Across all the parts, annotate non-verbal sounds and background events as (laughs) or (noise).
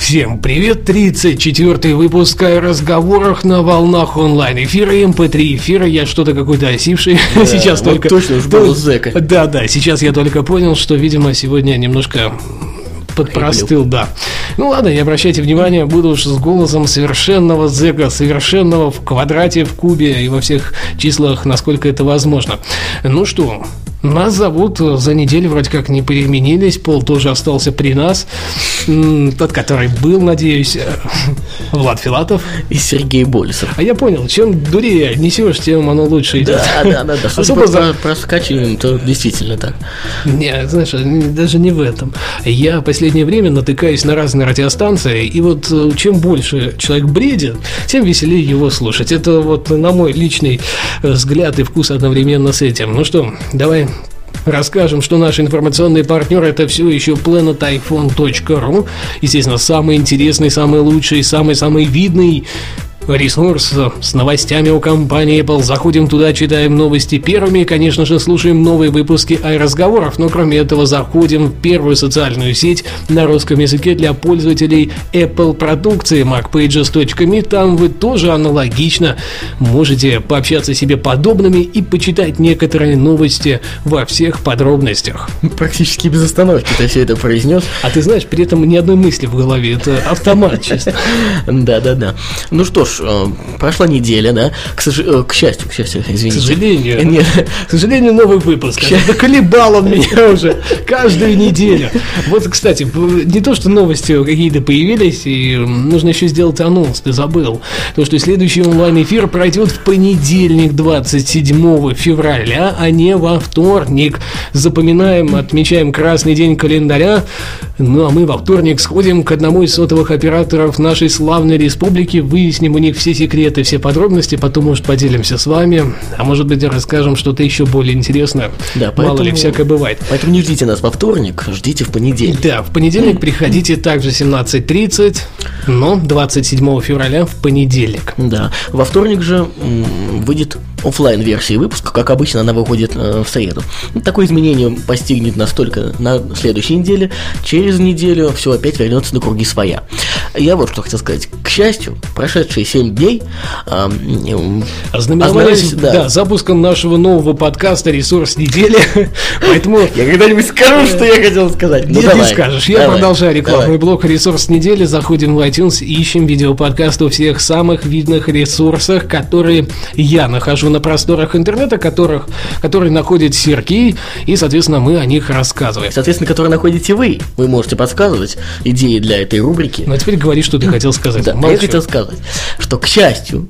Всем привет, 34 выпуск о разговорах на волнах онлайн-эфира, МП3 эфира, я что-то какой-то осивший, Да, (laughs) сейчас вот только... точно, уж голос зэка. Да, да, сейчас я только понял, что, видимо, сегодня немножко подпростыл, да. Ну ладно, не обращайте внимания, буду уж с голосом совершенного зэка, совершенного в квадрате, в кубе и во всех числах, насколько это возможно. Ну что, нас зовут за неделю вроде как не переменились, Пол тоже остался при нас. Тот, который был, надеюсь, э, (laughs) Влад Филатов. И Сергей Болесов. А я понял, чем дурее несешь, тем оно лучше идет. Да, да, да, да. (laughs) Особо за- про, про скачиванием, то действительно так. Не, знаешь, н- даже не в этом. Я в последнее время натыкаюсь на разные радиостанции, и вот э, чем больше человек бредит, тем веселее его слушать. Это вот на мой личный э, взгляд и вкус одновременно с этим. Ну что, давай Расскажем, что наши информационные партнеры это все еще planetiphone.ru Естественно, самый интересный, самый лучший, самый-самый видный ресурс с новостями о компании Apple. Заходим туда, читаем новости первыми и, конечно же, слушаем новые выпуски разговоров. Но кроме этого, заходим в первую социальную сеть на русском языке для пользователей Apple продукции macpages.me. Там вы тоже аналогично можете пообщаться себе подобными и почитать некоторые новости во всех подробностях. Практически без остановки ты все это произнес. А ты знаешь, при этом ни одной мысли в голове. Это автомат чисто. (laughs) Да, да, да. Ну что ж, э, прошла неделя, да. К, сож- э, к счастью, к счастью, К извините. сожалению. Нет. К сожалению, новый выпуск. Заколебал он (laughs) меня уже каждую неделю. Вот, кстати, не то, что новости какие-то появились, и нужно еще сделать анонс, ты забыл. То, что следующий онлайн-эфир пройдет в понедельник, 27 февраля, а не во вторник. Запоминаем, отмечаем красный день календаря. Ну, а мы во вторник сходим к одному из сотовых операторов нашей славной республики, выясним у них все секреты, все подробности, потом, может, поделимся с вами, а может быть, расскажем что-то еще более интересное. Да, Мало ли, поэтому- всякое бывает. Поэтому не ждите нас во вторник, ждите в понедельник. Да, в понедельник приходите также 17.30, но 27 февраля в понедельник. Да. Во вторник же выйдет оффлайн версия выпуска, как обычно она выходит э, в среду. Такое изменение постигнет нас только на следующей неделе. Через неделю все опять вернется на круги своя. Я вот что хотел сказать. К счастью, прошедшие 7 дней ам, м, Ознаменовались ознаменовались, да. запуском нашего нового подкаста «Ресурс недели», (laughs) поэтому Я когда-нибудь скажу, что я хотел сказать. Ну, Нет, не скажешь. Я продолжаю рекламный блок «Ресурс недели». Заходим в iTunes, ищем видеоподкаст у всех самых видных ресурсах, которые я нахожу на просторах интернета, которых, которые находит Сергей, и, соответственно, мы о них рассказываем. Соответственно, которые находите вы. Вы можете подсказывать идеи для этой рубрики. Ну, а теперь говори, что ты хотел сказать. Да, я хотел сказать, что, к счастью,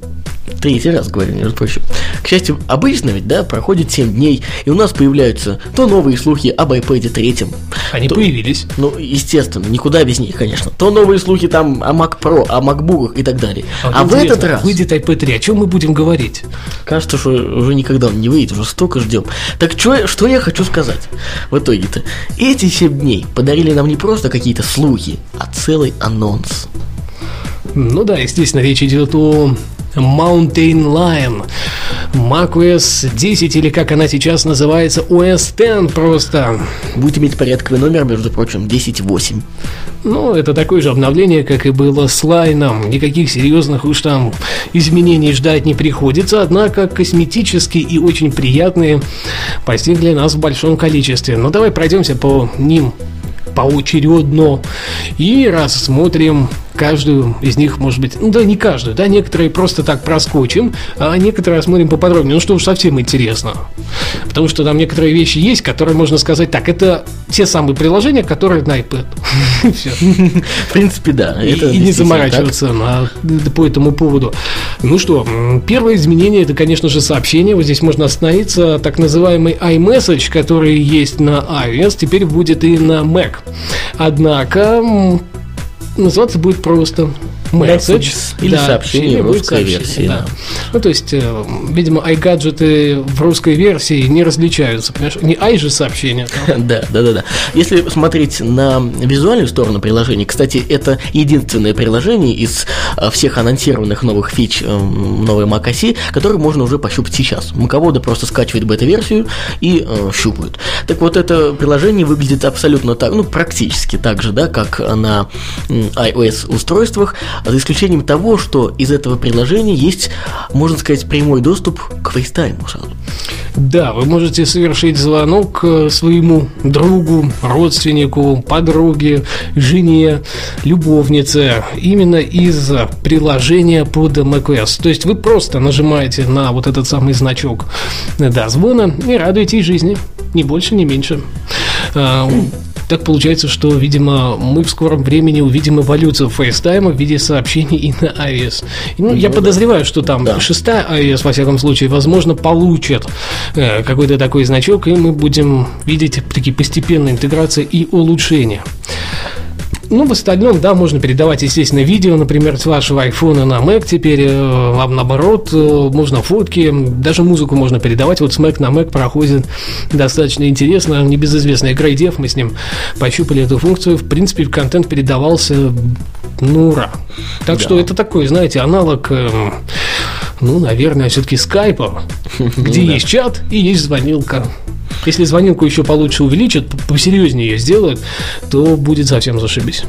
третий раз говорю, между прочим, к счастью, обычно ведь, да, проходит 7 дней, и у нас появляются то новые слухи об iPad третьем. Они то- появились. Ну, естественно, никуда без них, конечно. То новые слухи там о Mac Pro, о MacBook и так далее. А, вот в этот раз, Выйдет iPad 3. О чем мы будем говорить? кажется, что уже никогда он не выйдет, уже столько ждем. Так чё, что я хочу сказать в итоге-то? Эти 7 дней подарили нам не просто какие-то слухи, а целый анонс. Ну да, естественно, речь идет о Mountain Lion. macOS 10, или как она сейчас называется, OS X просто. Будет иметь порядковый номер, между прочим, 10.8. Ну, это такое же обновление, как и было с Лайном. Никаких серьезных уж там изменений ждать не приходится, однако косметические и очень приятные постигли нас в большом количестве. Ну, давай пройдемся по ним поочередно и рассмотрим каждую из них, может быть, ну да не каждую, да, некоторые просто так проскочим, а некоторые рассмотрим поподробнее, ну что уж совсем интересно. Потому что там некоторые вещи есть, которые можно сказать, так, это те самые приложения, которые на iPad. (laughs) Все. В принципе, да. И, не заморачиваться по этому поводу. Ну что, первое изменение это, конечно же, сообщение. Вот здесь можно остановиться. Так называемый iMessage, который есть на iOS, теперь будет и на Mac. Однако называться будет просто Message. Или сообщение в русской версии, Да. да. Ну, то есть, э, видимо, iGadget в русской версии не различаются. Понимаешь? Не i же сообщение. там. (laughs) Да, да, да, да. Если смотреть на визуальную сторону приложения, кстати, это единственное приложение из а, всех анонсированных новых фич эм, новой macOS, которые можно уже пощупать сейчас. Маковода просто скачивает бета-версию и э, щупают. Так вот, это приложение выглядит абсолютно так, ну, практически так же, да, как на iOS-устройствах, за исключением того, что из этого приложения есть, можно сказать, прямой доступ к FaceTime сразу. Да, вы можете совершить звонок э, своему другу, родственнику, подруге, жене, любовнице именно из приложения под macOS. То есть вы просто нажимаете на вот этот самый значок э, да, звона и радуетесь жизни. Ни больше, ни меньше. Так получается, что, видимо, мы в скором времени увидим эволюцию FaceTime в виде сообщений и на iOS. И, Ну, я подозреваю, что там да. шестая iOS, во всяком случае, возможно, получит э, какой-то такой значок, и мы будем видеть такие постепенные интеграции и улучшения. Ну, в остальном, да, можно передавать, естественно, видео, например, с вашего айфона на Mac теперь, а наоборот, э, можно фотки, даже музыку можно передавать. Вот с Mac на Mac проходит достаточно интересно, небезызвестный Грейдев, мы с ним пощупали эту функцию. В принципе, контент передавался, ну, ура. Так что это такой, знаете, аналог, э, ну, наверное, все-таки скайпа, (laughs) где да. есть чат и есть звонилка. Если звонилку еще получше увеличат, посерьезнее ее сделают, то будет совсем зашибись.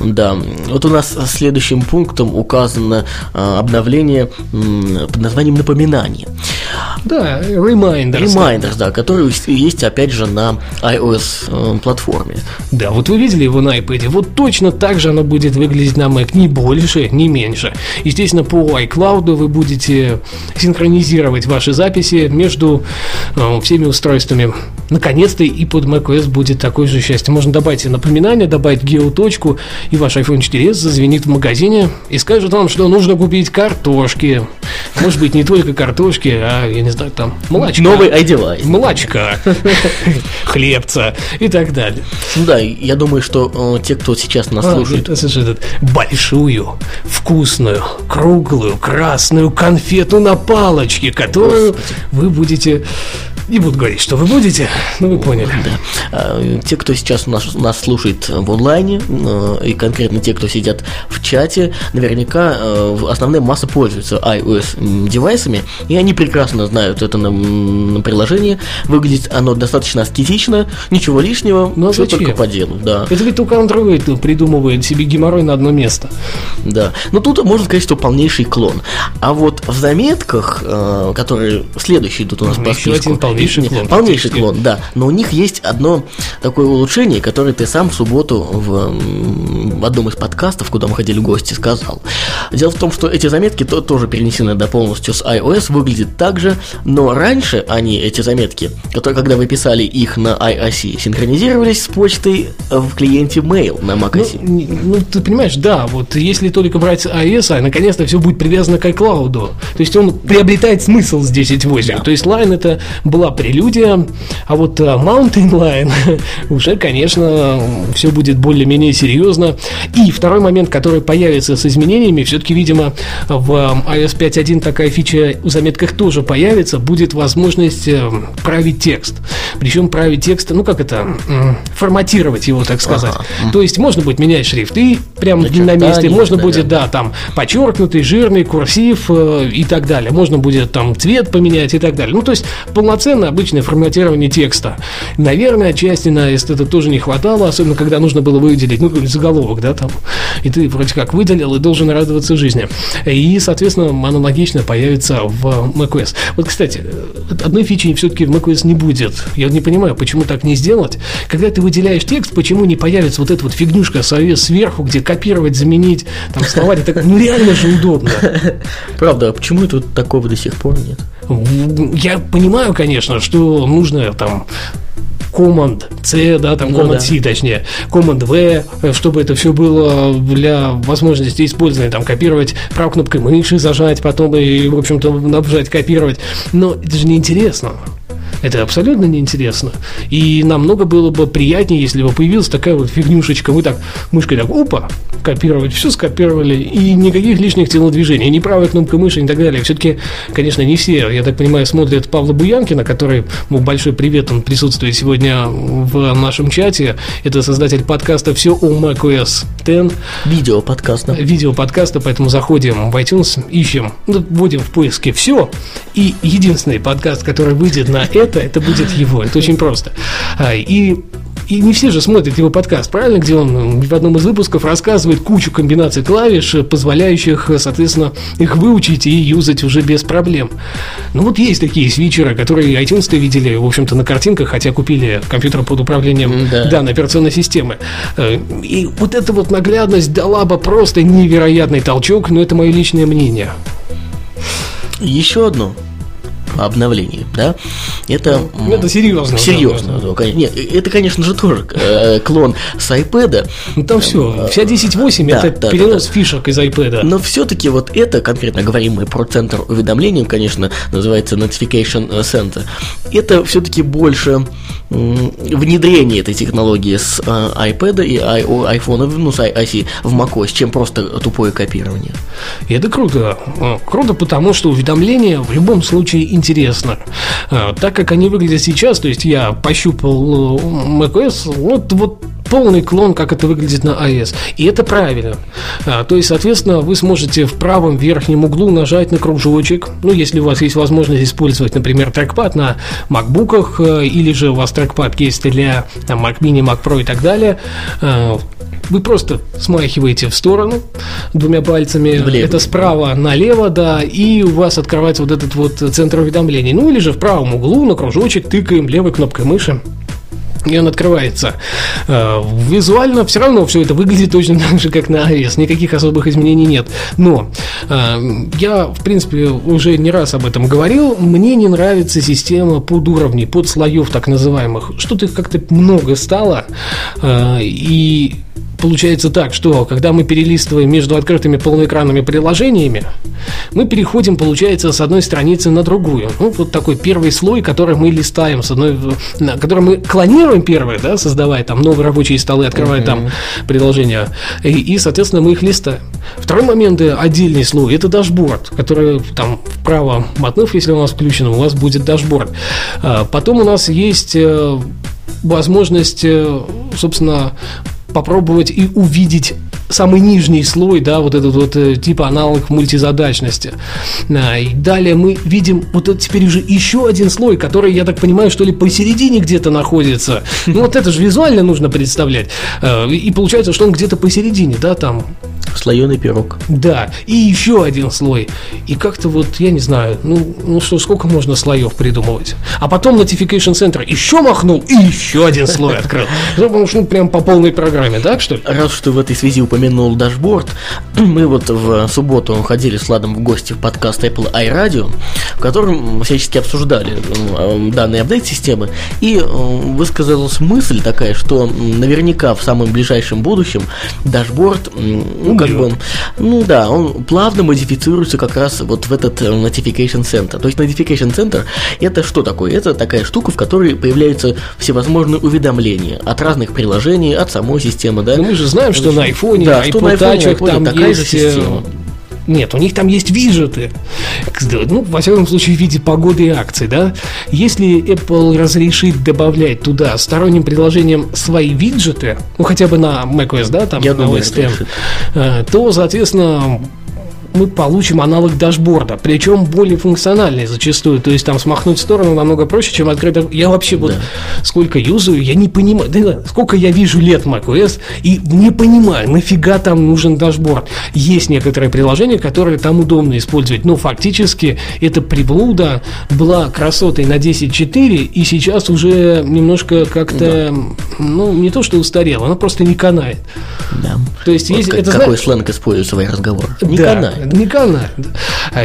Да, вот у нас следующим пунктом указано а, обновление под названием напоминание. Да, Reminders. Reminders, да, который есть- опять же на iOS э. Да, вот вы видели его на iPad, вот точно так же оно будет выглядеть на Mac, ни больше, ни меньше. Естественно, по iCloud вы будете синхронизировать ваши записи между э, всеми устройствами. Наконец-то и под macOS будет такое же счастье. Можно добавить напоминание, добавить геоточку, и ваш iPhone 4s зазвенит в магазине и скажет вам, что нужно купить картошки. Может быть, не только картошки, а, я не знаю, там, молочка. Новый iDevice. молочка, (laughs) хлебца и так далее. Ну да, я думаю, что э, те, кто сейчас нас А, слушает, большую, вкусную, круглую, красную конфету на палочке, которую вы будете... Не буду говорить, что вы будете, но вы поняли. Да. А, Те, кто сейчас нас, нас слушает в онлайне, э, и конкретно те, кто сидят в чате, наверняка э, основная масса пользуется iOS девайсами, и они прекрасно знают это на, приложение. Выглядит оно достаточно аскетично, ничего лишнего, Ну, а все зачем? только по делу, да. Это ведь только Android придумывает себе геморрой на одно место. Да. Но тут можно сказать, что полнейший клон. А вот в заметках, э, которые следующие идут у нас Ну, по списку. Полнейший не, клон, Полнейший клон, да. Но у них есть одно такое улучшение, которое ты сам в субботу в, в одном из подкастов, куда мы ходили в гости, сказал. Дело в том, что эти заметки то, тоже перенесены до полностью с iOS, выглядит так же, но раньше они, эти заметки, которые, когда вы писали их на iOS, синхронизировались с почтой в клиенте Mail на Ну, macOS. не- ну, ты понимаешь, да, вот если только брать iOS, а наконец-то все будет привязано к iCloud. То есть он приобретает смысл с 10.8. То есть Line это была прелюдия, а вот а, Mountain Line (laughs) уже, конечно, все будет более-менее серьезно. И второй момент, который появится с изменениями, все-таки, видимо, в а, iOS 5.1 такая фича в заметках тоже появится, будет возможность э, править текст. Причем править текст, ну как это, форматировать его, так сказать. То есть можно будет менять шрифты прямо на Начертания, месте, можно да, будет, да, там подчеркнутый, жирный, курсив э, и так далее. Можно будет там цвет поменять и так далее. Ну, то есть полноценное обычное форматирование текста. Наверное, отчасти на это тоже не хватало, особенно когда нужно было выделить, ну, заголовок, да, там. И ты вроде как выделил и должен радоваться жизни. И, соответственно, аналогично появится в macOS. Вот, кстати, одной фичи все-таки в macOS не будет. Я не понимаю, почему так не сделать. Когда ты выделяешь текст, почему не появится вот эта вот фигнюшка сверху, где копировать, заменить, там, словарь, так, ну, реально же удобно. Правда, а почему это такого до сих пор нет? Я понимаю, конечно, что нужно там Command C, да, там Ну Command да. C, точнее, Command V, э, чтобы это все было для возможности использования, там, копировать правой кнопкой мыши, зажать потом и, в общем-то, нажать копировать. Но это же неинтересно. Это абсолютно неинтересно. И намного было бы приятнее, если бы появилась такая вот фигнюшечка. Мы так мышкой так, опа, копировать, все скопировали, и никаких лишних телодвижений, ни правой кнопкой мыши и так далее. Все-таки, конечно, не все, я так понимаю, смотрят Павла Буянкина, который, ну, большой привет, он присутствует сегодня в нашем чате. Это создатель подкаста «Все о macOS 10». Видео подкаста. Видео подкаста, поэтому заходим в iTunes, ищем, ну, вводим в поиске «Все», и единственный подкаст, который выйдет на это, это будет его. Это очень просто. А, и и не все же смотрят его подкаст, правильно, где он в одном из выпусков рассказывает кучу комбинаций клавиш, позволяющих, соответственно, их выучить и юзать уже без проблем. Ну вот есть такие свитчеры, которые iTunes-то видели, в общем-то, на картинках, хотя купили компьютер под управлением да. данной операционной системы. Э, и вот эта вот наглядность дала бы просто невероятный толчок, но это мое личное мнение. Еще одно обновлении, да, это... Ну, это серьезно. Серьезно. Да, конечно. Нет, это, конечно же, тоже э, клон с iPad. Ну, там все, вся 10.8 да, это да, перенос да, да. фишек из iPad. Но все-таки вот это, конкретно говорим мы про центр уведомлений, конечно, называется Notification Center, это все-таки больше внедрение этой технологии с э, iPad и iPhone, ну, с IC в macOS, чем просто тупое копирование. И это круто. Круто, потому что уведомления в любом случае интересно. А, так как они выглядят сейчас, то есть я пощупал э, macOS, вот, вот полный клон, как это выглядит на iOS. И это правильно. А, то есть, соответственно, вы сможете в правом верхнем углу нажать на кружочек. Ну, если у вас есть возможность использовать, например, трекпад на MacBook, э, или же у вас трекпад есть для там, Mac Mini, Mac Pro и так далее, а, вы просто смахиваете в сторону двумя пальцами. Влево. Это справа налево, да, и у вас открывается вот этот вот центр уведомлений. Ну или же в правом углу на кружочек тыкаем левой кнопкой мыши и он открывается. Э, визуально все равно все это выглядит точно так же, как на iOS, никаких особых изменений нет. Но э, я, в принципе, уже не раз об этом говорил, мне не нравится система под уровни, под слоев так называемых. Что-то их как-то много стало, э, и получается так, что когда мы перелистываем между открытыми полноэкранными приложениями, мы переходим, получается, с одной страницы на другую. Ну, вот такой первый слой, который мы листаем, с одной, который мы клонируем первый, да, создавая там новые рабочие столы, открывая uh-huh. там приложения, и, и, соответственно, мы их листаем. Второй момент, э, отдельный слой, это дашборд, который там вправо мотнув, если у нас включен, у вас будет дашборд. А, потом у нас есть э, возможность, э, собственно, попробовать и увидеть самый нижний слой, да, вот этот вот э, типа аналог мультизадачности. Да, и далее мы видим вот это теперь уже еще один слой, который, я так понимаю, что ли посередине где-то находится. Ну вот это же визуально нужно представлять. Э, и получается, что он где-то посередине, да, там Слоеный пирог. Да, и еще один слой. И как-то вот, я не знаю, ну, ну что, сколько можно слоев придумывать? А потом Notification Center еще махнул и еще один слой открыл. Ну, потому что прям по полной программе, так что ли? Раз что в этой связи упомянул дашборд, (clears throat) мы вот в субботу ходили с Ладом в гости в подкаст Apple iRadio, в котором всячески обсуждали э, данный апдейт системы, и э, высказалась мысль такая, что наверняка в самом ближайшем будущем дашборд ну, как бы, ну да, он плавно модифицируется как раз вот в этот э, Notification Center. То есть Notification Center это что такое? Это такая штука, в которой появляются всевозможные уведомления от разных приложений, от самой системы, да. Но мы же знаем, что на iPhone, да, что на iPhone, там такая есть же э, система. Нет, у них там есть виджеты. Ну, во всяком случае, в виде погоды и акций, да. Если Apple разрешит добавлять туда сторонним приложением свои виджеты, ну, хотя бы на macOS, да, там, Я на OS X, э, то, соответственно, мы получим аналог дашборда, причем более функциональный зачастую. То есть там смахнуть в сторону намного проще, чем открыть. Я вообще вот да. сколько юзаю, я не понимаю, да, сколько я вижу лет macOS и не понимаю, нафига там нужен дашборд. Есть некоторые приложения, которые там удобно использовать, но фактически эта приблуда была красотой на 10.4 и сейчас уже немножко как-то, да. ну, не то что устарела, она просто не канает. Да. То есть, вот есть, как, это, какой знаешь, сленг использует свой разговор? Не да. канает не канает.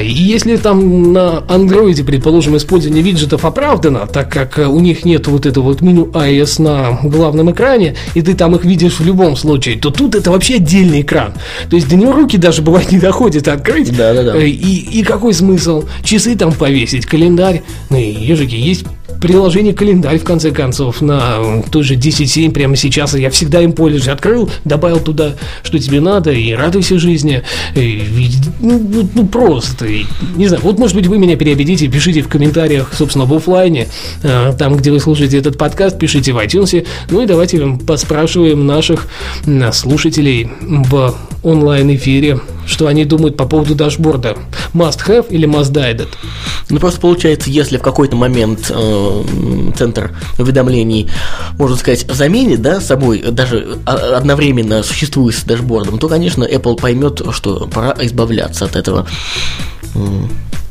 И если там на андроиде, предположим, использование виджетов оправдано, так как у них нет вот этого вот меню iOS на главном экране, и ты там их видишь в любом случае, то тут это вообще отдельный экран. То есть до него руки даже бывает не доходят открыть. Да, да, да. И, и какой смысл? Часы там повесить, календарь. Ну и ежики есть приложение календарь, в конце концов, на той же 10.7 прямо сейчас. Я всегда им пользуюсь. Открыл, добавил туда, что тебе надо, и радуйся жизни. И, ну, ну, просто. И, не знаю, вот, может быть, вы меня переобедите, пишите в комментариях, собственно, в офлайне, э, там, где вы слушаете этот подкаст, пишите в iTunes. Ну и давайте поспрашиваем наших слушателей в онлайн-эфире, что они думают по поводу дашборда. Must have или must die Ну, просто получается, если в какой-то момент э, центр уведомлений, можно сказать, заменит, да, собой, даже одновременно существует с дашбордом, то, конечно, Apple поймет, что пора избавляться от этого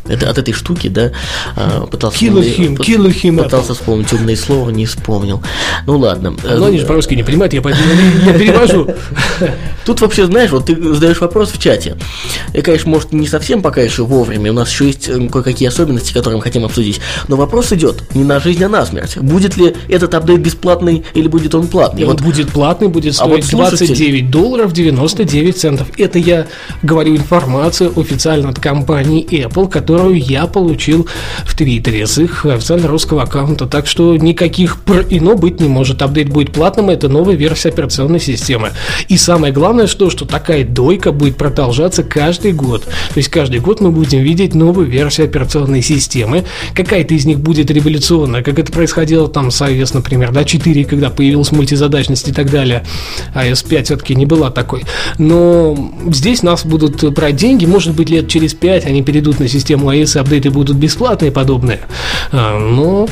это, от этой штуки, да, а, пытался, him, kill him пытался это. вспомнить умные слова, не вспомнил. Ну ладно. Ну, они же по-русски не понимают, я, поэтому я перевожу. Тут вообще, знаешь, вот ты задаешь вопрос в чате. И, конечно, может, не совсем пока еще вовремя, у нас еще есть кое-какие особенности, которые мы хотим обсудить. Но вопрос идет не на жизнь, а на смерть. Будет ли этот апдейт бесплатный или будет он платный? Он вот. будет платный, будет стоить а вот слушатель... 29 долларов 99 центов. Это я говорю информацию официально от компании Apple, которая которую я получил в Твиттере с их официально русского аккаунта. Так что никаких про ино быть не может. Апдейт будет платным, это новая версия операционной системы. И самое главное, что, что такая дойка будет продолжаться каждый год. То есть каждый год мы будем видеть новую версию операционной системы. Какая-то из них будет революционная, как это происходило там с iOS, например, да, 4, когда появилась мультизадачность и так далее. iOS 5 все-таки не была такой. Но здесь нас будут брать деньги, может быть, лет через 5 они перейдут на систему iOS апдейты будут бесплатные подобные, а, но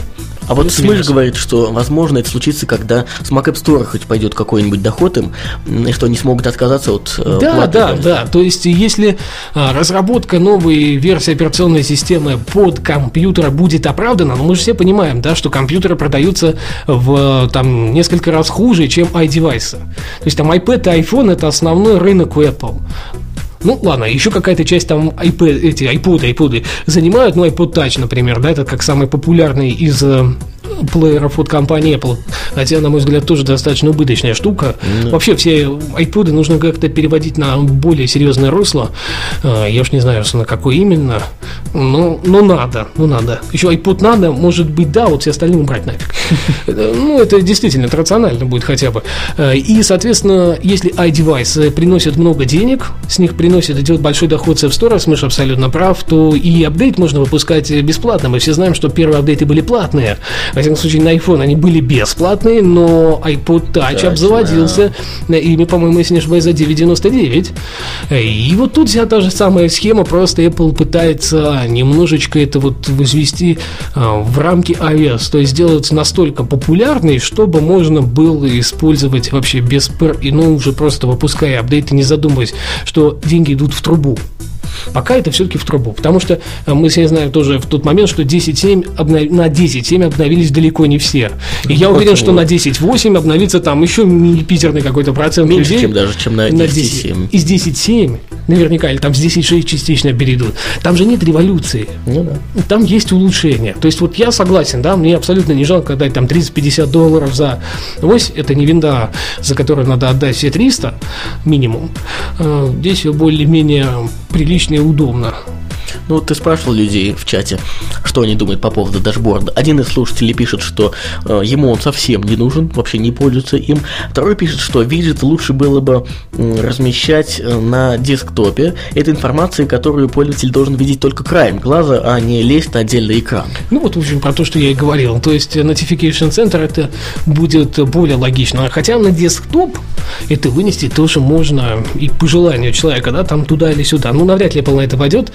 а вот Смыш говорит, что возможно это случится, когда с Mac App Store хоть пойдет какой-нибудь доход им, и что они смогут отказаться от э, Да, да, версии. да. То есть, если а, разработка новой версии операционной системы под компьютер будет оправдана, ну мы же все понимаем, да, что компьютеры продаются в там несколько раз хуже, чем iDevice. То есть там iPad и iPhone это основной рынок у Apple. Ну, ладно, еще какая-то часть там iPad, эти iPod, iPod занимают, ну, iPod Touch, например, да, это как самый популярный из э, плееров от компании Apple. Хотя, на мой взгляд, тоже достаточно убыточная штука. Mm. Вообще, все iPod нужно как-то переводить на более серьезное русло. А, я уж не знаю, на какой именно. Но, но надо, ну надо. Еще iPod надо, может быть, да, вот все остальные убрать нафиг. (laughs) Ну, это действительно это рационально будет хотя бы. А, и, соответственно, если iDevice приносит много денег, с них приносит, идет большой доход с App Store, Смыш абсолютно прав, то и апдейт можно выпускать бесплатно. Мы все знаем, что первые апдейты были платные. Всяком случае, на iPhone они были бесплатные, но iPod Touch Точно. обзаводился ими, по-моему, если не ошибаюсь, за 9,99. И вот тут вся та же самая схема, просто Apple пытается немножечко это вот возвести а, в рамки iOS, то есть сделать настолько популярной, чтобы можно было использовать вообще без пр, и ну уже просто выпуская апдейты, не задумываясь, что деньги идут в трубу. Пока это все-таки в трубу. Потому что э, мы все знаем тоже в тот момент, что 10.7 обнов... на 10.7 обновились далеко не все. И я уверен, что на 10.8 обновится там еще питерный какой-то процент Меньше, людей. чем даже, чем на 10.7. Из 10.7 наверняка, или там с 10.6 частично перейдут. Там же нет революции. Ну, да. Там есть улучшение. То есть вот я согласен, да, мне абсолютно не жалко отдать там 30-50 долларов за ось. Это не винда, за которую надо отдать все 300 минимум. Э, здесь более-менее прилично и удобно. Ну, вот ты спрашивал людей в чате, что они думают по поводу дашборда. Один из слушателей пишет, что э, ему он совсем не нужен, вообще не пользуется им. Второй пишет, что виджет лучше было бы э, размещать на десктопе. Это информация, которую пользователь должен видеть только краем глаза, а не лезть на отдельный экран. Ну, вот, в общем, про то, что я и говорил. То есть, Notification Center это будет более логично. Хотя на десктоп это вынести тоже можно и по желанию человека, да, там туда или сюда. Ну, навряд ли Apple на это пойдет,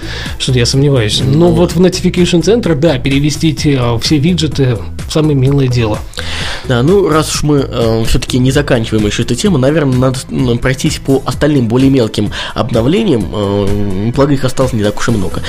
что я сомневаюсь. Но ну, вот в Notification Center, да, перевести те, все виджеты самое милое дело. Да, ну раз уж мы э, все-таки не заканчиваем еще эту тему, наверное, надо пройтись по остальным более мелким обновлениям. Э, благо их осталось не так уж и много.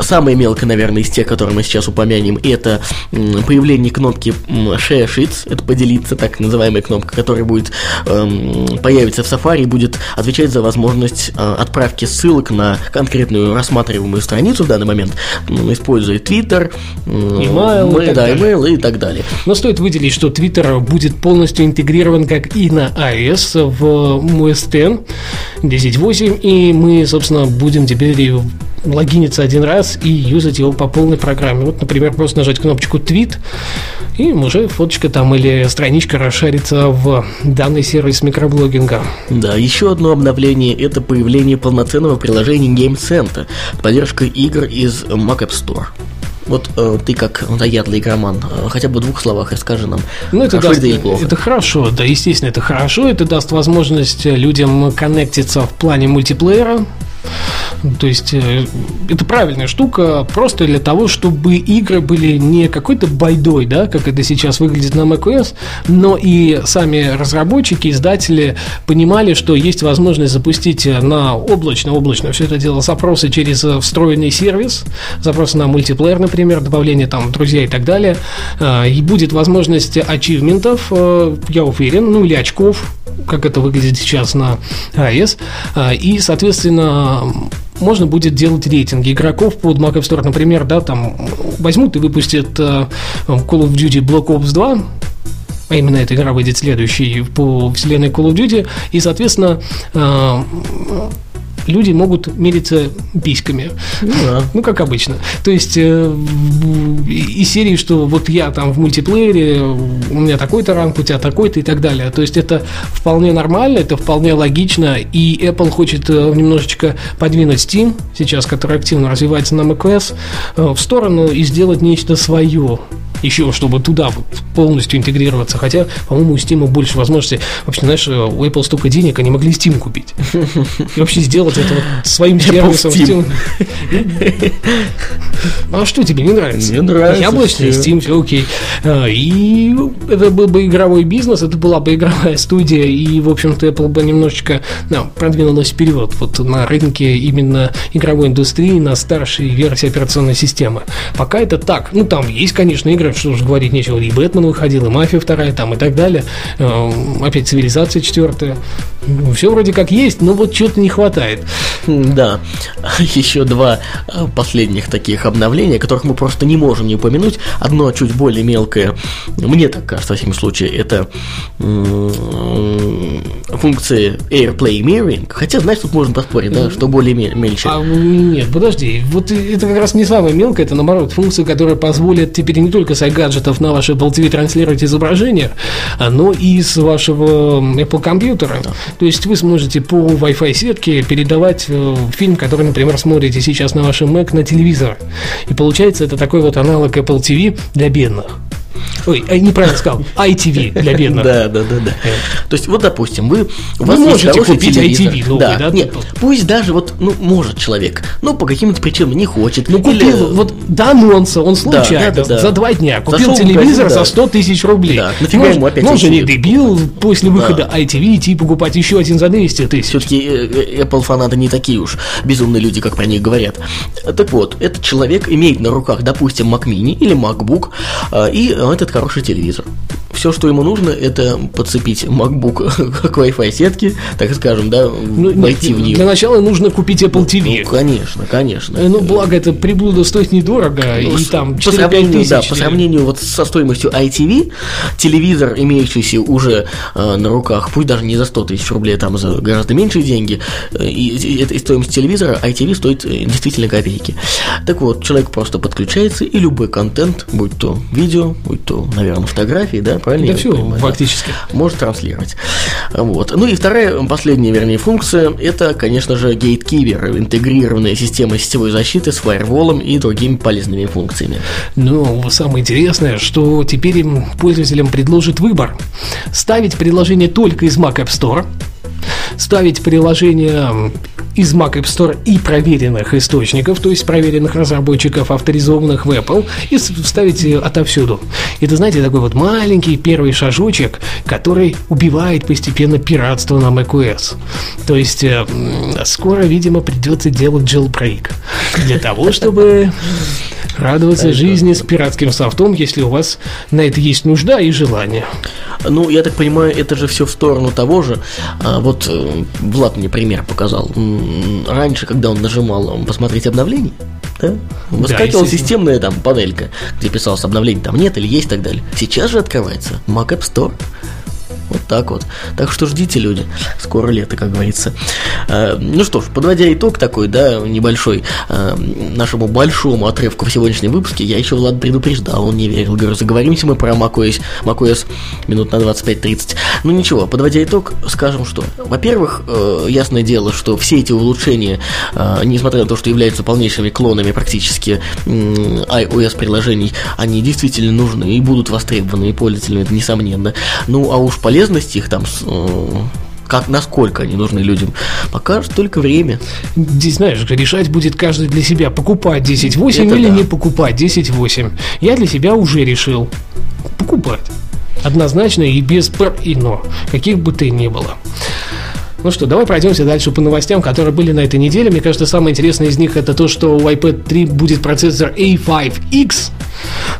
Самое мелкое, наверное, из тех, которые мы сейчас упомянем, это э, появление кнопки Share Sheets, это поделиться, так называемая кнопка, которая будет э, появиться в Safari и будет отвечать за возможность э, отправки ссылок на конкретную рассматриваемую страницу страницу в данный момент, использует Twitter, Email и так да, далее. email и так далее. Но стоит выделить, что Twitter будет полностью интегрирован как и на iOS в OS X 10.8, и мы, собственно, будем теперь и логиниться один раз и юзать его по полной программе. Вот, например, просто нажать кнопочку «Твит», и уже фоточка там или страничка расшарится в данный сервис микроблогинга. Да, еще одно обновление – это появление полноценного приложения Game Center с поддержкой игр из Mac App Store. Вот э, ты как заядлый игроман, э, хотя бы в двух словах расскажи нам, Ну, это, хорошо даст, это или плохо? это хорошо, да, естественно, это хорошо. Это даст возможность людям коннектиться в плане мультиплеера. То есть э, это правильная штука просто для того, чтобы игры были не какой-то байдой, да, как это сейчас выглядит на macOS, но и сами разработчики, издатели понимали, что есть возможность запустить на облачно, облачно все это дело запросы через встроенный сервис, запросы на мультиплеер, например, добавление там друзья и так далее, Э, и будет возможность ачивментов, э, я уверен, ну или очков, как это выглядит сейчас на iOS. А, И, соответственно, можно будет делать рейтинги игроков под Mac App Store. Например, да, там возьмут и выпустят э, Call of Duty Black Ops 2, а именно эта игра выйдет следующей по вселенной Call of Duty, и, соответственно, люди могут мериться письками. Ну да. (laughs) Ну, как обычно. То есть, э, из серии, что вот я там в мультиплеере, у меня такой-то ранг, у тебя такой-то и так далее. То есть, это вполне нормально, это вполне логично, и Apple хочет э, немножечко подвинуть Steam, сейчас, который активно развивается на macOS, э, в сторону и сделать нечто свое. Еще, чтобы туда вот полностью интегрироваться. Хотя, по-моему, у Steam больше возможностей. Вообще, знаешь, у Apple столько денег, они могли Steam купить. И вообще сделать это вот своим сервисом. Steam. Steam. А что тебе не нравится? Мне нравится Яблочный. Steam, все окей. А, И это был бы игровой бизнес, это была бы игровая студия, и, в общем-то, Apple бы немножечко ну, продвинулась вперед вот на рынке именно игровой индустрии на старшей версии операционной системы. Пока это так. Ну, там есть, конечно, игры, что уж говорить нечего. И Бэтмен выходил, и Мафия вторая, там и так далее. Э, Опять цивилизация четвертая. Все вроде как есть, но вот чего-то не хватает. Да, еще два э, последних таких обновления, которых мы просто не можем не упомянуть. Одно чуть более мелкое, мне так кажется, во всяком случае, это м, функция AirPlay Mirroring. Хотя, знаешь, тут можно поспорить, да, что более ме- мельче. А нет, подожди, вот это как раз не самое мелкое, это наоборот функция, которая позволит теперь не только с гаджетов на ваш Apple TV транслировать изображение, но и с вашего Apple компьютера. То есть вы сможете по Wi-Fi сетке передавать э, фильм, который, например, смотрите сейчас на вашем Mac на телевизор. И получается это такой вот аналог Apple TV для бедных. Ой, а, неправильно сказал, ITV для бедных. Да, да, да, да. То есть, вот, допустим, вы Вы можете купить. ITV новый, да, да, нет, пусть даже вот, ну, может человек, ну, по каким-то причинам не хочет. Ну, купил, вот до анонса он случайно, за два дня купил телевизор за да. 100 тысяч рублей. Да, нафига Ну, ему опять ну, он же не дебил после выхода ITV идти покупать еще один за 200 тысяч. Все-таки э, Apple фанаты не такие уж безумные люди, как про них говорят. Так вот, этот человек имеет на руках, допустим, Mac Mini или MacBook э, и э, этот хороший телевизор. Все, что ему нужно, это подцепить MacBook (laughs) к Wi-Fi сетке, так скажем, да, Ну, войти в нее. Для начала нужно купить Apple TV. Ну, конечно, конечно. Ну, благо, это приблуда стоит недорого, Ну, и там по 4-5 сравнению, тысяч. да, по сравнению вот со стоимостью ITV, телевизор, имеющийся уже э, на руках, пусть даже не за 100 тысяч рублей, а там за гораздо меньшие деньги, э, и, и, и стоимость телевизора, ITV стоит э, действительно копейки. Так вот, человек просто подключается, и любой контент, будь то видео, будь то, наверное, фотографии, да, правильно? Да все, понимаю, да? фактически. может транслировать. Вот. Ну и вторая, последняя, вернее, функция, это, конечно же, Gatekeeper, интегрированная система сетевой защиты с фаерволом и другими полезными функциями. Но самое интересное, что теперь им пользователям предложит выбор. Ставить приложение только из Mac App Store, ставить приложение из Mac App Store и проверенных источников, то есть проверенных разработчиков, авторизованных в Apple, и вставить э, отовсюду. Это, знаете, такой вот маленький первый шажочек, который убивает постепенно пиратство на macOS. То есть э, скоро, видимо, придется делать jailbreak для того, чтобы радоваться жизни с пиратским софтом, если у вас на это есть нужда и желание. Ну, я так понимаю, это же все в сторону того же. А, вот э, Влад мне пример показал. Раньше, когда он нажимал посмотреть обновление, Да? Выскакивала естественно. системная там панелька, где писалось обновление там нет или есть и так далее. Сейчас же открывается Mac App Store. Вот так вот. Так что ждите, люди. Скоро лето, как говорится. Э, Ну что ж, подводя итог такой, да, небольшой э, нашему большому отрывку в сегодняшнем выпуске, я еще Влад предупреждал, он не верил. Говорю, заговоримся мы про macOS, macOS минут на 25-30. Ну ничего, подводя итог, скажем, что, во-первых, э, ясное дело, что все эти улучшения, несмотря на то, что являются полнейшими клонами практически iOS-приложений, они действительно нужны и будут востребованы и пользователями, это несомненно. Ну, а уж полезность их там, э, как, насколько они нужны людям, покажет только время. Здесь, знаешь, решать будет каждый для себя, покупать 10.8 Это или да. не покупать 10.8. Я для себя уже решил покупать. Однозначно и без пр и но, каких бы ты ни было. Ну что, давай пройдемся дальше по новостям, которые были на этой неделе. Мне кажется, самое интересное из них это то, что у iPad 3 будет процессор A5X.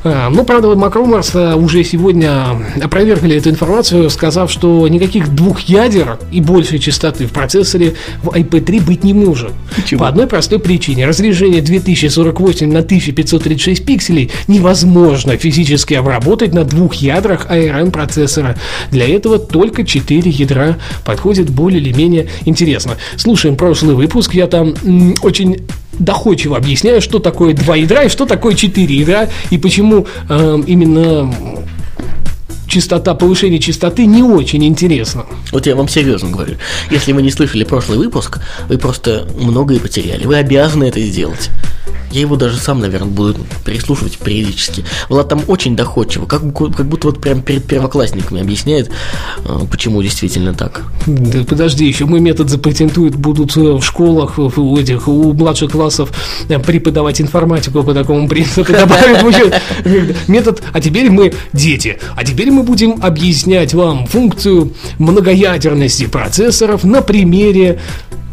А, Ну, правда, Macrumors а, уже сегодня опровергли эту информацию, сказав, что никаких двух ядер и большей частоты в процессоре в iPad 3 быть не может. Почему? По одной простой причине. Разрешение 2048 на 1536 пикселей невозможно физически обработать на двух ядрах ARM процессора. Для этого только 4 ядра подходит более или менее интересно. Слушаем прошлый выпуск, я там очень доходчиво объясняю, что такое два ядра и что такое четыре ядра, и почему эм, именно частота, повышение частоты не очень интересно. Вот я вам серьезно говорю. Если вы не слышали прошлый выпуск, вы просто многое потеряли. Вы обязаны это сделать. Я его даже сам, наверное, буду переслушивать периодически. Влад там очень доходчиво, как, как будто вот прям перед первоклассниками объясняет, э, почему действительно так. Да подожди, еще мой метод запатентуют, будут э, в школах, у этих, у младших классов э, преподавать информатику по такому принципу. (laughs) Метод, а теперь мы дети, а теперь мы будем объяснять вам функцию многоядерности процессоров на примере Э,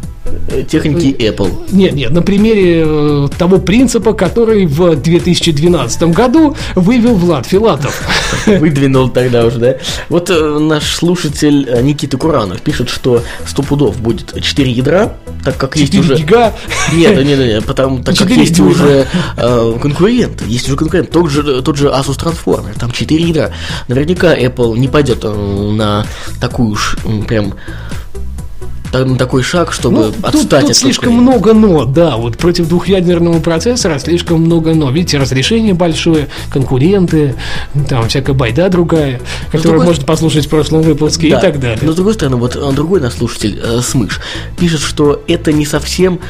Техники Apple. Нет, нет, на примере э, того принципа, который в 2012 году вывел Влад Филатов. (laughs) Выдвинул тогда уже, да? Вот э, наш слушатель э, Никита Куранов пишет, что 100 пудов будет 4 ядра, так как есть 4 уже... гига. Нет, нет, нет, потому так как 4 есть уже э, конкуренты, есть уже конкурент, тот же, тот же Asus Transformer, там 4 ядра. Наверняка Apple не пойдет э, на такую уж прям та- на такой шаг, чтобы Ну, тут, отстать тут от слишком конкурента. много но, да, вот против двухъядерного процессора слишком много но. Видите, разрешение большое, конкуренты, там всякая байда другая, которую другой- можно послушать в прошлом выпуске Да. и так далее. Но с другой стороны, вот э, другой наш слушатель, э, Смыш, пишет, что это не совсем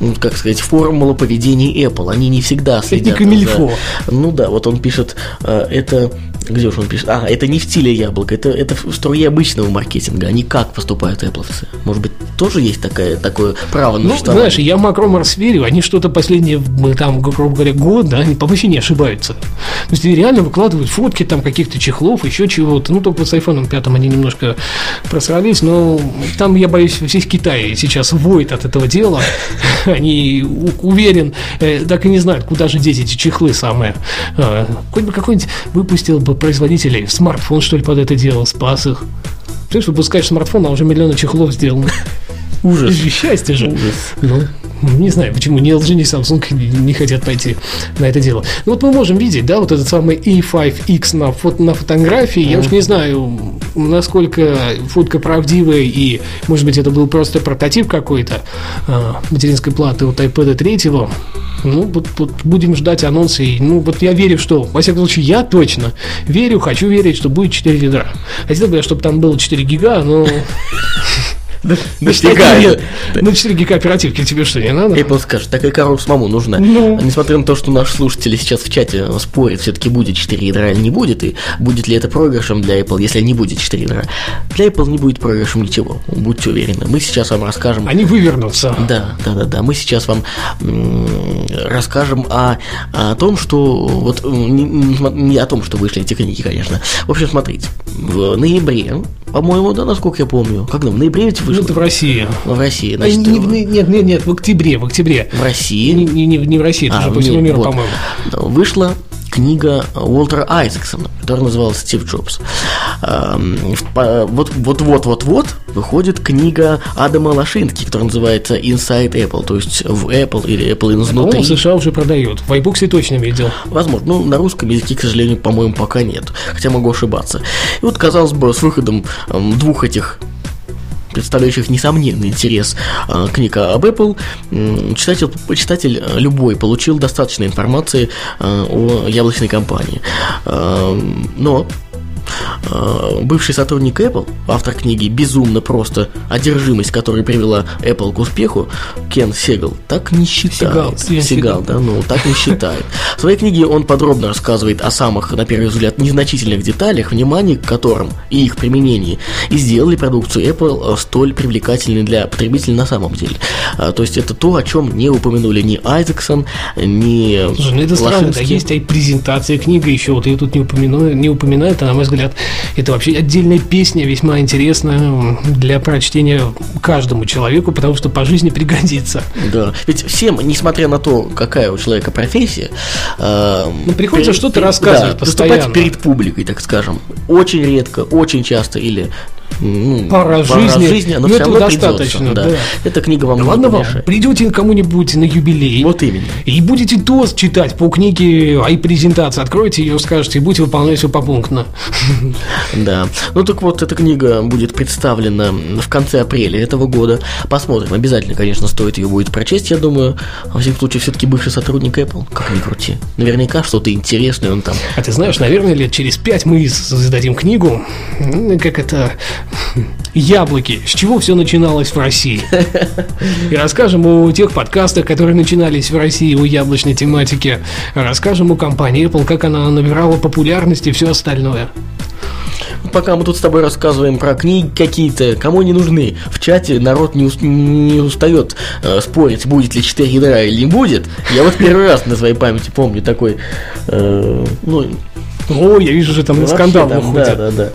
ну, как сказать, формула поведения Apple. Они не всегда следят. камильфо. за- Ну да, вот он пишет, э, это... Где же он пишет? А, это не в стиле яблоко, это, это в струе обычного маркетинга. Они как поступают Apple'овцы? Может быть, тоже есть такая, такое право на Ну, знаешь, я в Макромарс верю, они что-то последние, там, грубо говоря, год, да, они вообще не ошибаются. То есть они реально выкладывают фотки там каких-то чехлов, еще чего-то. Ну, только с iPhone 5 они немножко просрались, но там, я боюсь, весь Китай сейчас воет от этого дела. Они, уверен, э, так и не знают, куда же деть эти чехлы самые. А, Хоть бы какой-нибудь выпустил бы производителей смартфон, что ли, под это дело, спас их. Понимаешь, выпускаешь смартфон, а уже миллионы чехлов сделано. Ужас. (laughs) Счастье же. Ужас. Ну, не знаю, почему ни LG, ни Samsung не, хотят пойти на это дело. Ну, вот мы можем видеть, да, вот этот самый E5X на, фото, на фотографии. Я уж не знаю, насколько фотка правдивая, и, может быть, это был просто прототип какой-то а, материнской платы от iPad 3. Ну, вот, вот будем ждать анонсы. И, ну, вот я верю, что, во всяком случае, я точно верю, хочу верить, что будет 4 ядра. Хотел бы я, чтобы там было 4 гига, но... (laughs) Это. Ну, 4 гига оперативки тебе что, не надо? Apple скажет, такая коробка самому нужна. Ну. Несмотря на то, что наши слушатели сейчас в чате спорят, все-таки будет 4 ядра или не будет, и будет ли это проигрышем для Apple, если не будет 4 ядра. Для Apple не будет проигрышем ничего, будьте уверены. Мы сейчас вам расскажем... Они вывернутся. Да, да, да, да. Мы сейчас вам расскажем о, о том, что вот не, не о том, что вышли эти книги, конечно. В общем, смотрите, в ноябре, по-моему, да, насколько я помню, когда в ноябре ведь Ну, вышло это в России. в России, А, значит, не- не- нет, нет, нет, в октябре, в октябре. в России Не, не- не- в России, это А, же в по всему миру, вот. по-моему. Да, Вышла книга Уолтера Айзексона, которая называлась «Стив Джобс». Эм, Вот-вот-вот-вот выходит книга Адама Лошински, которая называется Inside Apple, то есть в Apple или Apple изнутри. По-моему, в США уже продают. В iBooks точно видел. Возможно. Ну, на русском языке, к сожалению, по-моему, пока нет. Хотя могу ошибаться. И вот, казалось бы, с выходом эм, двух этих представляющих несомненный интерес э, книга об Apple, читатель, читатель э, любой получил достаточно информации э, о яблочной компании. Но бывший сотрудник Apple, автор книги «Безумно просто. Одержимость, которая привела Apple к успеху», Кен Сегал, так не считает. Сигал, Сигал. да, ну, так не считает. В своей книге он подробно рассказывает о самых, на первый взгляд, незначительных деталях, внимание к которым и их применении и сделали продукцию Apple э, столь привлекательной для потребителя на самом деле. А, То есть это то, о чем не упомянули ни Айзексон, ни Слушай, ну это странно, да, есть и презентация книга еще, вот ее тут не, упомяну, не упоминают, а на мой взгляд, это вообще отдельная песня, весьма интересная для прочтения каждому человеку, потому что по жизни пригодится. Да, ведь всем, несмотря на то, какая у человека профессия, э, Ну, приходится что-то да, рассказывать выступать постоянно. перед публикой, так скажем, очень редко, очень часто или ну, Пара жизни, оно ну, все это равно достаточно, придется, да. Эта книга вам Да ладно вам, придете кому-нибудь на юбилей. Вот именно. И будете тост читать по книге ай презентации. Откроете ее, скажете, и будете выполнять все попунктно. Да. Ну так вот, эта книга будет представлена в конце апреля этого года. Посмотрим. Обязательно, конечно, стоит ее будет прочесть, я думаю. Во всяком случае, все-таки бывший сотрудник Apple, как ни крути. Наверняка что-то интересное он там. А ты знаешь, наверное, лет через пять мы издадим книгу, как это, яблоки, с чего все начиналось в России. И расскажем о тех подкастах, которые начинались в России о яблочной тематике. Расскажем о компании Apple, как она набирала популярность и все остальное. Пока мы тут с тобой рассказываем про книги какие-то, кому они нужны, в чате народ не, ус- не устает э, спорить, будет ли 4 ядра или не будет. Я вот первый раз на своей памяти помню такой, э, ну, О, я вижу, уже там вообще скандал там, выходит. Да, да, да.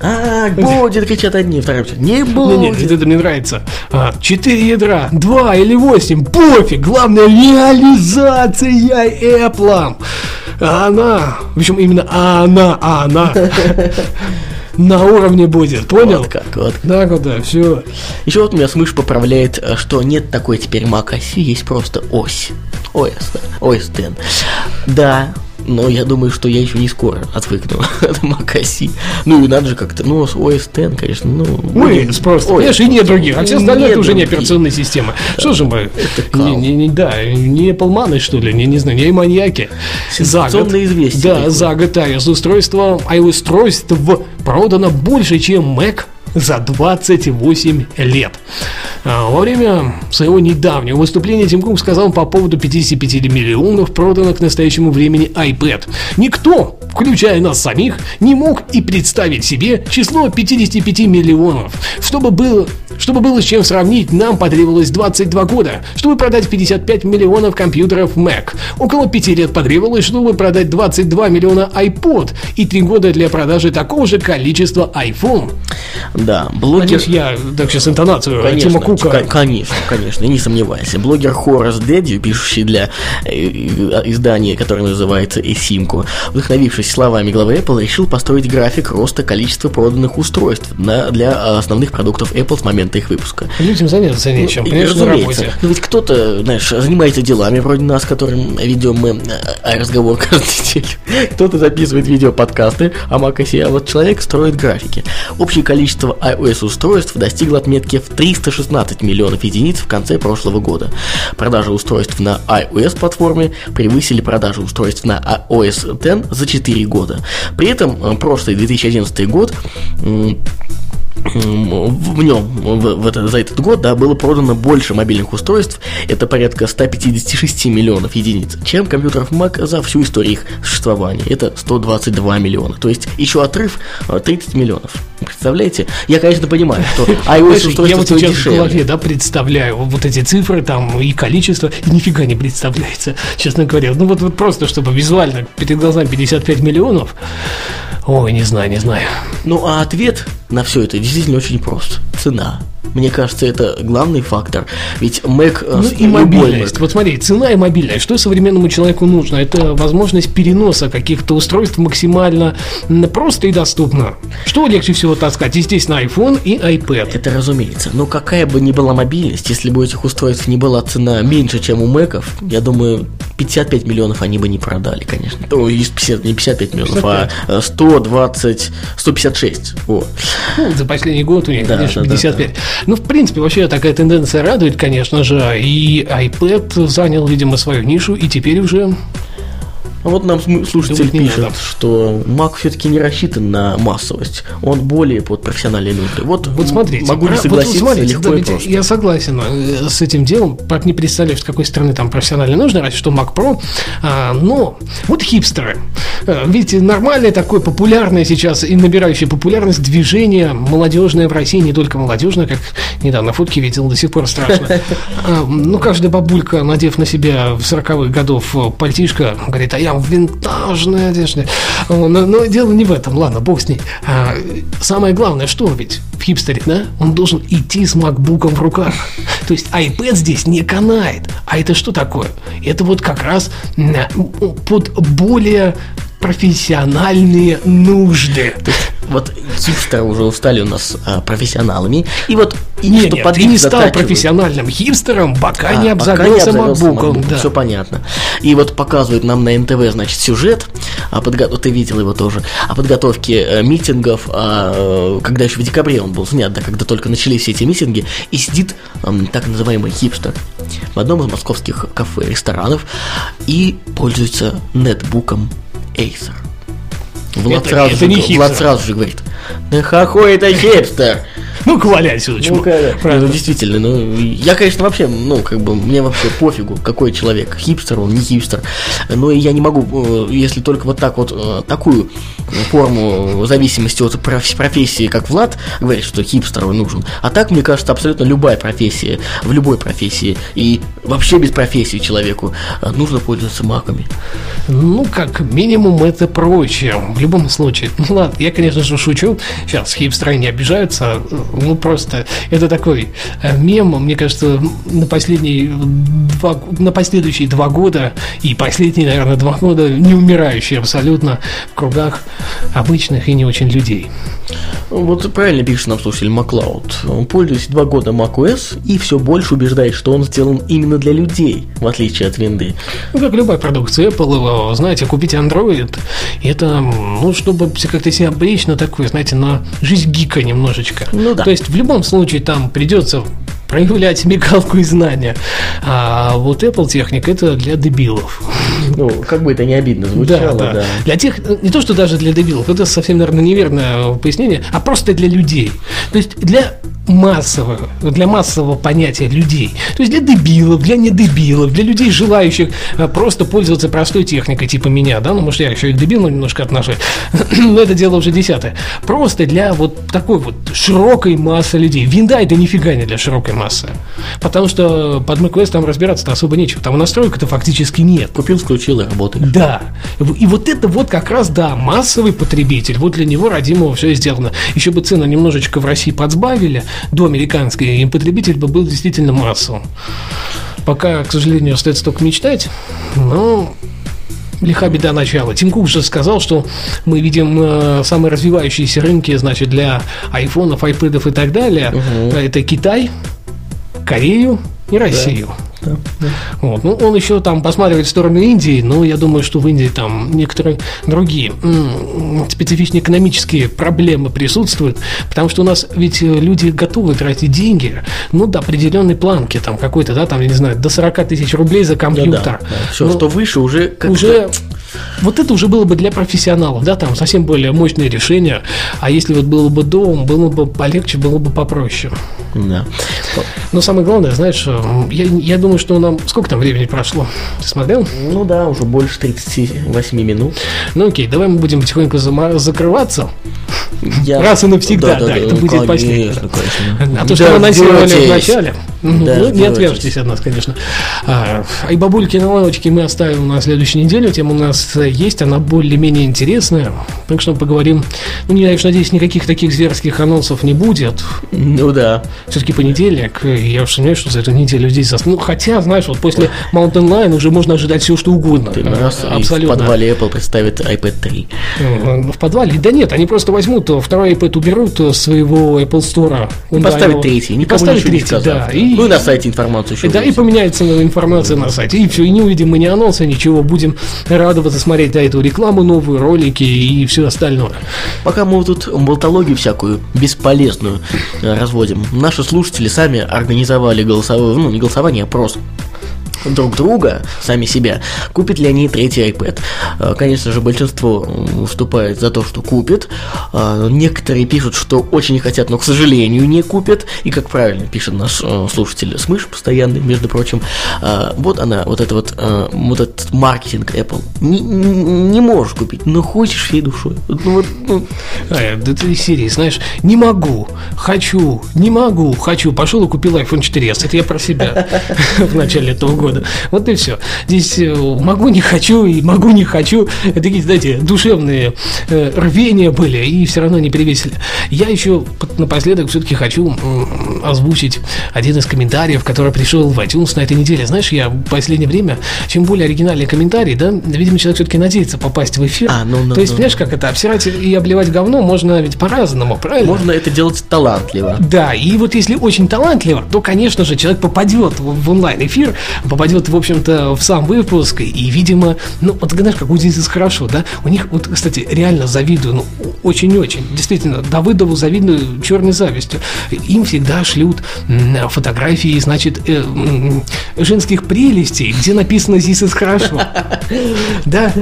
А, будет, кричат одни, кричат, не Не, будет. не, вот это мне нравится. А, Четыре ядра, два или восемь, пофиг. Главное реализация Apple. А она, причем именно она, она (laughs) на уровне будет, понял? Вот как, вот. Да, все. Еще вот меня Смыш поправляет, э, что нет такой теперь Mac оси, есть просто ось. OS, да, X. Да, но я думаю, что я еще не скоро отвыкну (laughs) от оси. Ну и надо же как-то, ну, с OS X, конечно, ну... Мы просто, Ой, понимаешь, и нет других. А все остальное это уже не операционная система. Что же мы? Не, не, не, да, не Apple что ли, не, не знаю, не маньяки. За год, известие да, такое. за год iOS устройство, iOS-устройств продано больше, чем Mac за 28 лет. А, Во время своего недавнего выступления Тим Кук сказал по поводу 55 миллионов проданных к настоящему времени iPad. Никто, включая нас самих, не мог и представить себе число 55 миллионов. Чтобы было, чтобы было с чем сравнить, нам потребовалось 22 года, чтобы продать 55 миллионов компьютеров Mac. Около 5 лет потребовалось, чтобы продать 22 миллиона iPod и 3 года для продажи такого же количества iPhone. Да, блогер... Надеюсь, я так сейчас интонацию Конечно, Тима Кука. ко- конечно, конечно, не сомневайся. Блогер Хорас Дэдди, пишущий для э, э, издания, которое называется Эсимко, вдохновившись словами главы Apple, решил построить график роста количества проданных устройств на- для основных продуктов Apple с момента их выпуска. Людям заняться нечем, И, понимаешь, на работе. Ну, ведь кто-то, знаешь, занимается делами вроде нас, которым ведем мы э, разговор каждую неделю. (laughs) Кто-то записывает видео-подкасты о macOS, а вот человек строит графики. Общее количество iOS-устройств достигло отметки в 316 миллионов единиц в конце прошлого года. Продажи устройств на iOS-платформе превысили продажи устройств на iOS X за 4 года. При этом э, прошлый 2011 год в нем в, в это- за этот год да, было продано больше мобильных устройств, это порядка 156 миллионов единиц, чем компьютеров Mac за всю историю их существования. Это 122 миллиона. То есть еще отрыв э, 30 миллионов. Представляете? Я, конечно, понимаю, что (laughs) iOS я устройство вот стоит сейчас в дешевле. голове, да, представляю вот эти цифры там и количество, и нифига не представляется, честно говоря. Ну вот, вот просто, чтобы визуально перед глазами 55 миллионов, Ой, не знаю, не знаю. Ну, а ответ на все это действительно очень прост. Цена. Мне кажется, это главный фактор. Ведь Mac... э, Ну и мобильность. Mac- Вот смотри, цена и мобильность. Что современному человеку нужно? Это возможность переноса каких-то устройств максимально просто и доступно. Что легче всего таскать? Естественно, iPhone и iPad. Это разумеется. Но какая бы ни была мобильность, если бы у этих устройств не была цена меньше, чем у Мэков, я думаю, 55 миллионов они бы не продали, конечно. То есть 50, не 55 миллионов, а э, 120, 156. Вот. Ну, за последний год у них, Да, конечно, да, да, 55. Ну, в принципе, вообще такая тенденция радует, конечно же. И iPad занял, видимо, свою нишу, и теперь уже вот нам слушатель Думать не пишет, что Mac все-таки не рассчитан на массовость. Он более под профессиональные нужды. Вот, Вот смотрите, могу ли про- вот согласиться смотрите, легко да, и просто. я согласен э, с этим делом. Как не представляю, с какой стороны там профессионально нужно, разве что Mac Pro. А, но вот хипстеры. Э, Видите, нормальное такое популярное сейчас и набирающее популярность движение молодежное в России, не только молодежное, как недавно фотки видел, до сих пор страшно. А, (laughs) Ну, каждая бабулька, надев на себя в 40-х годов э, пальтишко, говорит, а я в винтажной одежде. Но, но дело не в этом, ладно, бог с ней. А, самое главное, что ведь в хипстере, да, он должен идти с макбуком в руках. То есть iPad здесь не канает. А это что такое? Это вот как раз под более профессиональные нужды. Вот хипстеры уже устали у нас а, профессионалами. И вот и Нет, что нет, ты не стал профессиональным хипстером, пока не А, обзавелся макбуком. Да. Все понятно. И вот показывают нам на НТВ, значит, сюжет, о подго- ты видел его тоже, о подготовке э, митингов, а, э, когда еще в декабре он был снят, да, когда только начались все эти митинги, и сидит эм, так называемый хипстер в одном из московских кафе, ресторанов, и пользуется нетбуком Acer. Влад, Это- сразу, это же, не Влад сразу же говорит, да какой это хипстер? Ну-ка, валяй отсюда, чмо. Ну, Правильно. действительно, ну, я, конечно, вообще, ну, как бы, мне вообще пофигу, какой человек, хипстер он, не хипстер, но и я не могу, э, если только вот так вот, э, такую форму зависимости от проф- профессии, как Влад, говорит, что хипстер он нужен, а так, мне кажется, абсолютно любая профессия, в любой профессии, и вообще без профессии человеку э, нужно пользоваться маками. Ну, как минимум, это проще. В любом случае. Ну, ладно, я, конечно же, шучу. Сейчас хипстеры не обижаются. Ну, просто это такой э, мем, мне кажется, на последние два, на последующие два года и последние, наверное, два года не умирающий абсолютно в кругах обычных и не очень людей. Вот правильно пишет нам слушатель Маклауд. Он пользуется два года macOS и все больше убеждает, что он сделан именно для людей, в отличие от винды. Ну, как любая продукция Apple, знаете, купить Android, это, ну, чтобы как-то себя обречь на такое, знаете, на жизнь гика немножечко. Ну да. То есть, в любом случае, там придется проявлять смекалку и знания. А вот Apple техника это для дебилов. Ну, как бы это не обидно звучало, да. Для тех, не то, что даже для дебилов, это совсем, наверное, неверное пояснение, а просто для людей. То есть для массового, для массового понятия людей. То есть для дебилов, для недебилов, для людей, желающих э, просто пользоваться простой техникой, типа меня, да, ну, может, я еще и к дебилу немножко отношусь, (clears throat) но это дело уже десятое. Просто для вот такой вот широкой массы людей. Винда это нифига не для широкой массы. Потому что под macOS там разбираться-то особо нечего. Там настроек-то фактически нет. Купил, включил и работает. Да. И вот это вот как раз, да, массовый потребитель. Вот для него родимого все сделано. Еще бы цены немножечко в России подсбавили до американской, и потребитель бы был действительно массовым. Пока, к сожалению, остается только мечтать, но лиха беда начала. Тим Кук же сказал, что мы видим э, самые развивающиеся рынки, значит, для айфонов, айпэдов и так далее. Это Китай, Корею и Россию. Вот. Ну, он еще там посматривает в сторону Индии, но я думаю, что в Индии там некоторые другие специфичные экономические проблемы присутствуют, потому что у нас ведь э, люди готовы тратить деньги, ну, до определенной планки, там какой-то, да, там, я не знаю, до 40 тысяч рублей за компьютер. Все, Ну, что выше, уже как уже вот это уже было бы для профессионалов, да, там совсем более мощное решение, а если вот было бы дом, было бы полегче, было бы попроще. Да. Но самое главное, знаешь, я, я думаю, что нам... Сколько там времени прошло? Ты смотрел? Ну да, уже больше 38 минут. Ну окей, давай мы будем потихоньку зама- закрываться. Я- Раз и навсегда, да, Да-да-да, это будет конечно, последнее. конечно. А то, что мы анонсировали в начале, ну, ну, не отвяжитесь от нас, конечно. А, а и бабульки на лавочке мы оставим на следующей неделе. Тема у нас есть, она более-менее интересная. Так что поговорим. Ну, я уж надеюсь, никаких таких зверских анонсов не будет. Ну да. Все-таки понедельник. Я уж сомневаюсь, что за эту неделю здесь зас... Ну, хотя, знаешь, вот после Mountain Lion уже можно ожидать все, что угодно. Ты Э, раз и в Абсолютно. подвале Apple представит iPad 3. Э, В подвале? Да нет, они просто возьмут э, второй iPad, уберут э, своего Apple Store. И поставит третий, никому не третий, сказав. да. И, Ну и на сайте информацию еще да, и вывесит. поменяется информация на сайте. И все, и не увидим мы ни анонса, ничего. Будем радоваться смотреть на эту рекламу, новые ролики и все остальное. Пока мы вот тут болтологию всякую бесполезную э, разводим, наши слушатели сами организовали голосовое, ну не голосование, а опрос друг друга, сами себя, купят ли они третий iPad. Э, Конечно же, большинство выступает за то, что купит. Э, Некоторые пишут, что очень хотят, но, к сожалению, не купят. И, как правильно пишет наш э, слушатель Смыш, постоянный, между прочим, вот она, вот это вот, вот этот маркетинг Apple. Не, не- можешь купить, но хочешь всей душой. Ну, вот, ну, А, да ты из серии, знаешь, не могу, хочу, не могу, хочу. Пошел и купил iPhone 4s. Это я про себя (laughs) в начале этого года. Вот и все. Здесь э, могу, не хочу, и могу, не хочу. Такие, знаете, душевные э, рвения были, и все равно не перевесили. Я еще напоследок все-таки хочу озвучить один из комментариев, который пришел в iTunes на этой неделе. Знаешь, я в последнее время, чем более оригинальный комментарий, да, видимо, человек все-таки надеется попасть в эфир. А, ну, ну, То есть, ну. понимаешь, как это, обсирать и обливать говно можно ведь по-разному, правильно? можно это делать талантливо. Да, и вот если очень талантливо, то, конечно же, человек попадет в, в онлайн-эфир, попадет, в общем-то, в сам выпуск, и, видимо, ну, вот знаешь, как у здесь хорошо, да? У них, вот, кстати, реально завидую, ну, очень-очень, действительно, Давыдову завидую черной завистью. Им всегда шлют фотографии, значит, э, женских прелестей, где написано «Здесь хорошо». (laughs) Да,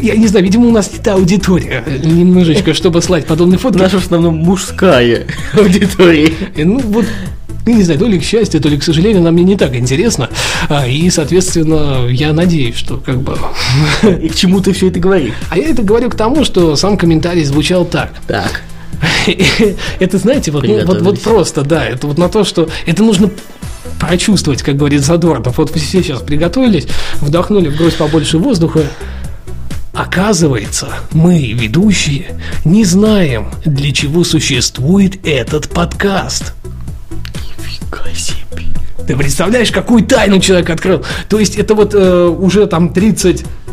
я не знаю, видимо, у нас не та аудитория э, немножечко, чтобы слать подобные фотки. Наша в основном мужская аудитория. Ну, вот, я не знаю, то ли к счастью, то ли к сожалению, нам не так интересно. А, И, соответственно, я надеюсь, что как бы... (laughs) И к чему ты все это говоришь? А я это говорю к тому, что сам комментарий звучал так. Так. (laughs) Это, знаете, вот, ну, вот, вот просто, да, это вот на то, что это нужно прочувствовать, как говорит Задорнов. Вот все сейчас приготовились, вдохнули в грудь побольше воздуха. Оказывается, мы, ведущие, не знаем, для чего существует этот подкаст. Ты представляешь, какую тайну человек открыл? То есть это вот э, уже там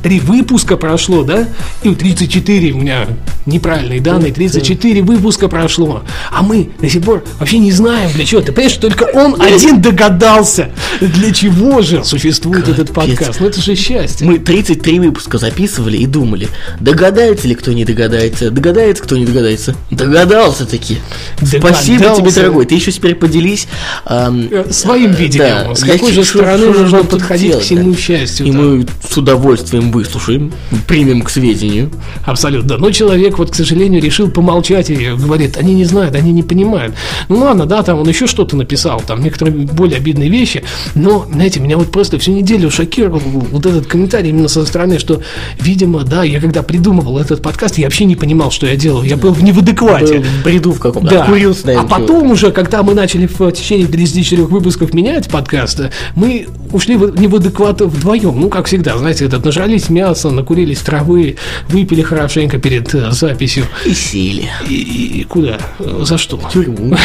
33 выпуска прошло, да? И 34 у меня неправильные данные, 34 выпуска прошло. А мы до сих пор вообще не знаем для чего. Ты понимаешь, только он один догадался, для чего же существует этот подкаст. Ну это же счастье. Мы 33 выпуска записывали и думали, догадается ли кто не догадается, догадается кто не догадается. Догадался таки. Спасибо тебе, Догадался. дорогой. Ты еще теперь поделись. ам, Э, Своим видением, да, с какой же стороны нужно подходить к делать, всему да? счастью. И да. мы с удовольствием выслушаем, примем к сведению. Абсолютно. Но человек, вот, к сожалению, решил помолчать и говорит, они не знают, они не понимают. Ну ладно, да, там он еще что-то написал, там некоторые более обидные вещи, но, знаете, меня вот просто всю неделю шокировал вот этот комментарий именно со стороны, что, видимо, да, я когда придумывал этот подкаст, я вообще не понимал, что я делал, я был в невадеквате. В бреду в каком-то. Да. Окурился, а наверное, потом уже, когда мы начали в течение 34 выпусков менять подкасты, мы ушли в- не в адекват вдвоем. Ну, как всегда, знаете, этот, нажрались мяса, накурились травы, выпили хорошенько перед э, записью. и сели. И, и- куда? За что? В тюрьму.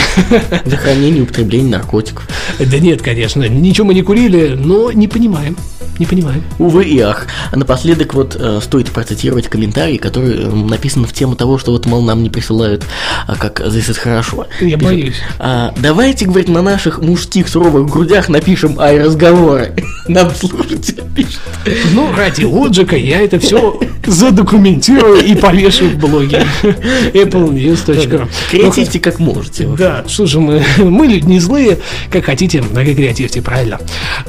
За хранение и употребление наркотиков. Да нет, конечно, ничего мы не курили, но не понимаем. Не понимаем. Увы и ах. Напоследок вот э, стоит процитировать комментарий, который э, написан в тему того, что вот, мол, нам не присылают, а, как здесь это хорошо. Я Пишет, боюсь. «А, давайте, говорит, на наших мужских суровых грудях напишем ай-разговоры. (laughs) Нам слушатель (laughs) пишет. Ну, ради отжига я это все задокументирую и повешу в блоге applenews.ru. Креативьте как можете. Да, что же мы, мы люди не злые, как хотите, так и креативьте, правильно.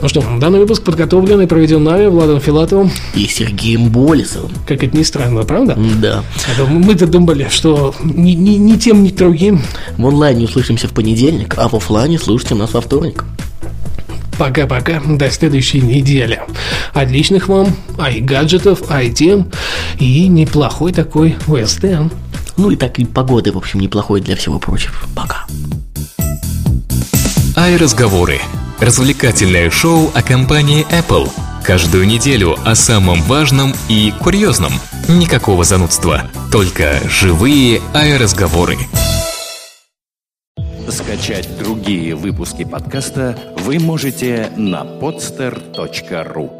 Ну что, данный выпуск подготовлен и проведен нами, Владом Филатовым, И Сергеем Болесовым. как это ни странно, правда? Да. Это мы-то думали, что ни, ни, ни тем, ни другим. В онлайне услышимся в понедельник, а в оффлайне слушайте нас во вторник. Пока-пока, до следующей недели. Отличных вам ай-гаджетов, ай-тем и неплохой такой ОСТ. Ну и так и погоды, в общем, неплохой для всего прочего. Пока. Ай-разговоры. Развлекательное шоу о компании Apple. Каждую неделю о самом важном и курьезном. Никакого занудства. Только живые ай-разговоры. Скачать другие выпуски подкаста вы можете на podster.ru